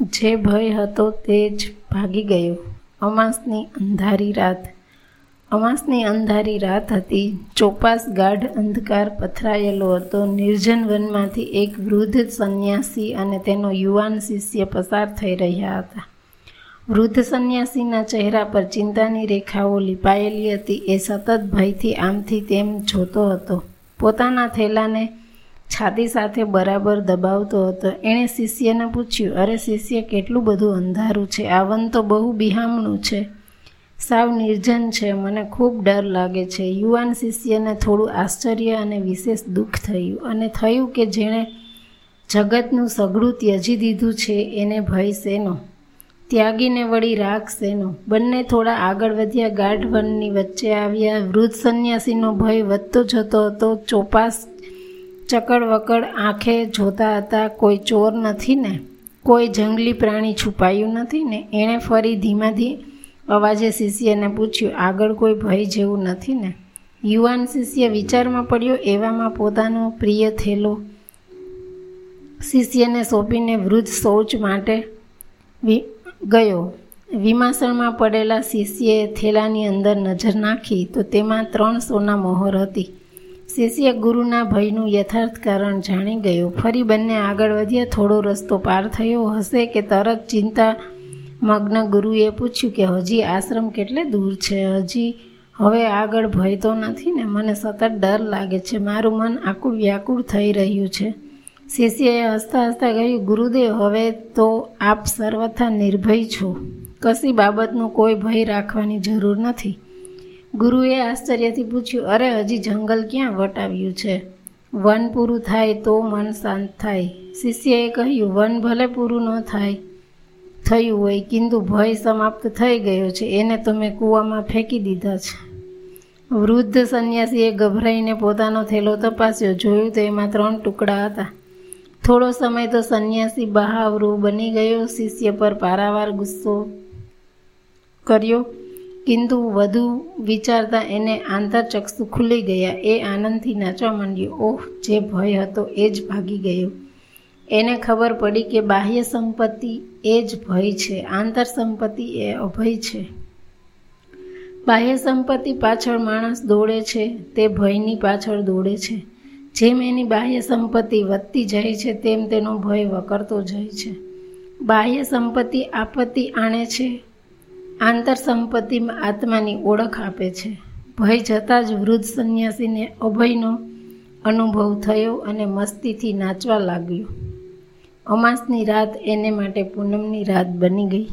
જે ભય હતો તે જ ભાગી ગયો. અમાસની અંધારી રાત. અમાસની અંધારી રાત હતી. ચોપાસ ગાઢ અંધકાર પથરાયેલો હતો. નિર્જન વનમાંથી એક વૃદ્ધ સંન્યાસી અને તેનો યુવાન શિષ્ય પસાર થઈ રહ્યા હતા. વૃદ્ધ સંન્યાસીના ચહેરા પર ચિંતાની રેખાઓ લીપાયેલી હતી. એ સતત ભયથી આમથી તેમ જોતો હતો. પોતાના થેલાને છાતી સાથે બરાબર દબાવતો હતો. એણે શિષ્યને પૂછ્યું, અરે શિષ્ય, કેટલું બધું અંધારું છે? આ વન તો બહુ બિહામણું છે. સાવ નિર્જન છે. મને ખૂબ ડર લાગે છે. યુવાન શિષ્યને થોડું આશ્ચર્ય અને વિશેષ દુઃખ થયું અને થયું કે જેણે જગતનું સઘળું ત્યજી દીધું છે, એને ભય શેનો? ત્યાગીને વળી રાગ શેનો? બંને થોડા આગળ વધ્યા, ગાઢ વનની વચ્ચે આવ્યા. વૃદ્ધ સંન્યાસીનો ભય વધતો જતો હતો. ચોપાસ ચકડ વકડ આંખે જોતા હતા, કોઈ ચોર નથી ને? કોઈ જંગલી પ્રાણી છુપાયું નથી ને? એણે ફરી ધીમાથી અવાજે શિષ્યને પૂછ્યું, આગળ કોઈ ભય જેવું નથી ને? યુવાન શિષ્ય વિચારમાં પડ્યો, એવામાં પોતાનો પ્રિય થેલો. શિષ્યને સોંપીને વૃદ્ધ શૌચ માટે ગયો. વિમાસણમાં પડેલા શિષ્યએ થેલાની અંદર નજર નાખી, તો તેમાં ત્રણ સોના મોહર હતી. શિષ્ય ગુરુના ભયનું યથાર્થ કારણ જાણી ગયો. ફરી બંને આગળ વધ્યા. થોડો રસ્તો પાર થયો હશે કે તરત ચિંતા મગ્ન ગુરુએ પૂછ્યું કે, હજી આશ્રમ કેટલે દૂર છે? હજી હવે આગળ ભય તો નથી ને? મને સતત ડર લાગે છે. મારું મન આકુળ વ્યાકુળ થઈ રહ્યું છે. શિષ્યએ હસતા હસતા કહ્યું, ગુરુદેવ, હવે તો આપ સર્વથા નિર્ભય છો. કશી બાબતનું કોઈ ભય રાખવાની જરૂર નથી. ગુરુએ આશ્ચર્યથી પૂછ્યું, અરે, હજી જંગલ ક્યાં વટાવ્યું છે? વન પૂરું થાય તો મન શાંત થાય. શિષ્યએ કહ્યું, વન ભલે પૂરું ન થાય, થયું હોય, કિંતુ ભય સમાપ્ત થઈ ગયો છે, એને તો મેં કૂવામાં ફેંકી દીધા છે. વૃદ્ધ સંન્યાસીએ ગભરાઈને પોતાનો થેલો તપાસ્યો, જોયું તો એમાં ત્રણ ટુકડા હતા. થોડો સમય તો સંન્યાસી બહાવરૂ બની ગયો, શિષ્ય પર પારાવાર ગુસ્સો કર્યો. કિંતુ વધુ વિચારતા એને આંતરચક્ષુ ખુલી ગયા. એ આનંદથી નાચવા માંડ્યો. ઓહ, જે ભય હતો, એ જ ભાગી ગયો. એને ખબર પડી કે બાહ્ય સંપત્તિ એ જ ભય છે. આંતર સંપત્તિ એ અભય છે. બાહ્ય સંપત્તિ પાછળ માણસ દોડે છે. તે ભયની પાછળ દોડે છે. જેમ એની બાહ્ય સંપત્તિ વધતી જાય છે, તેમ તેનો ભય વકરતો જાય છે. બાહ્ય સંપત્તિ આપત્તિ આણે છે. આંતર સંપત્તિમાં આત્માની ઓળખ આપે છે. ભય જતાં જ વૃદ્ધ સંન્યાસીને અભયનો અનુભવ થયો અને મસ્તીથી નાચવા લાગ્યો. અમાસની રાત એને માટે પૂનમની રાત બની ગઈ.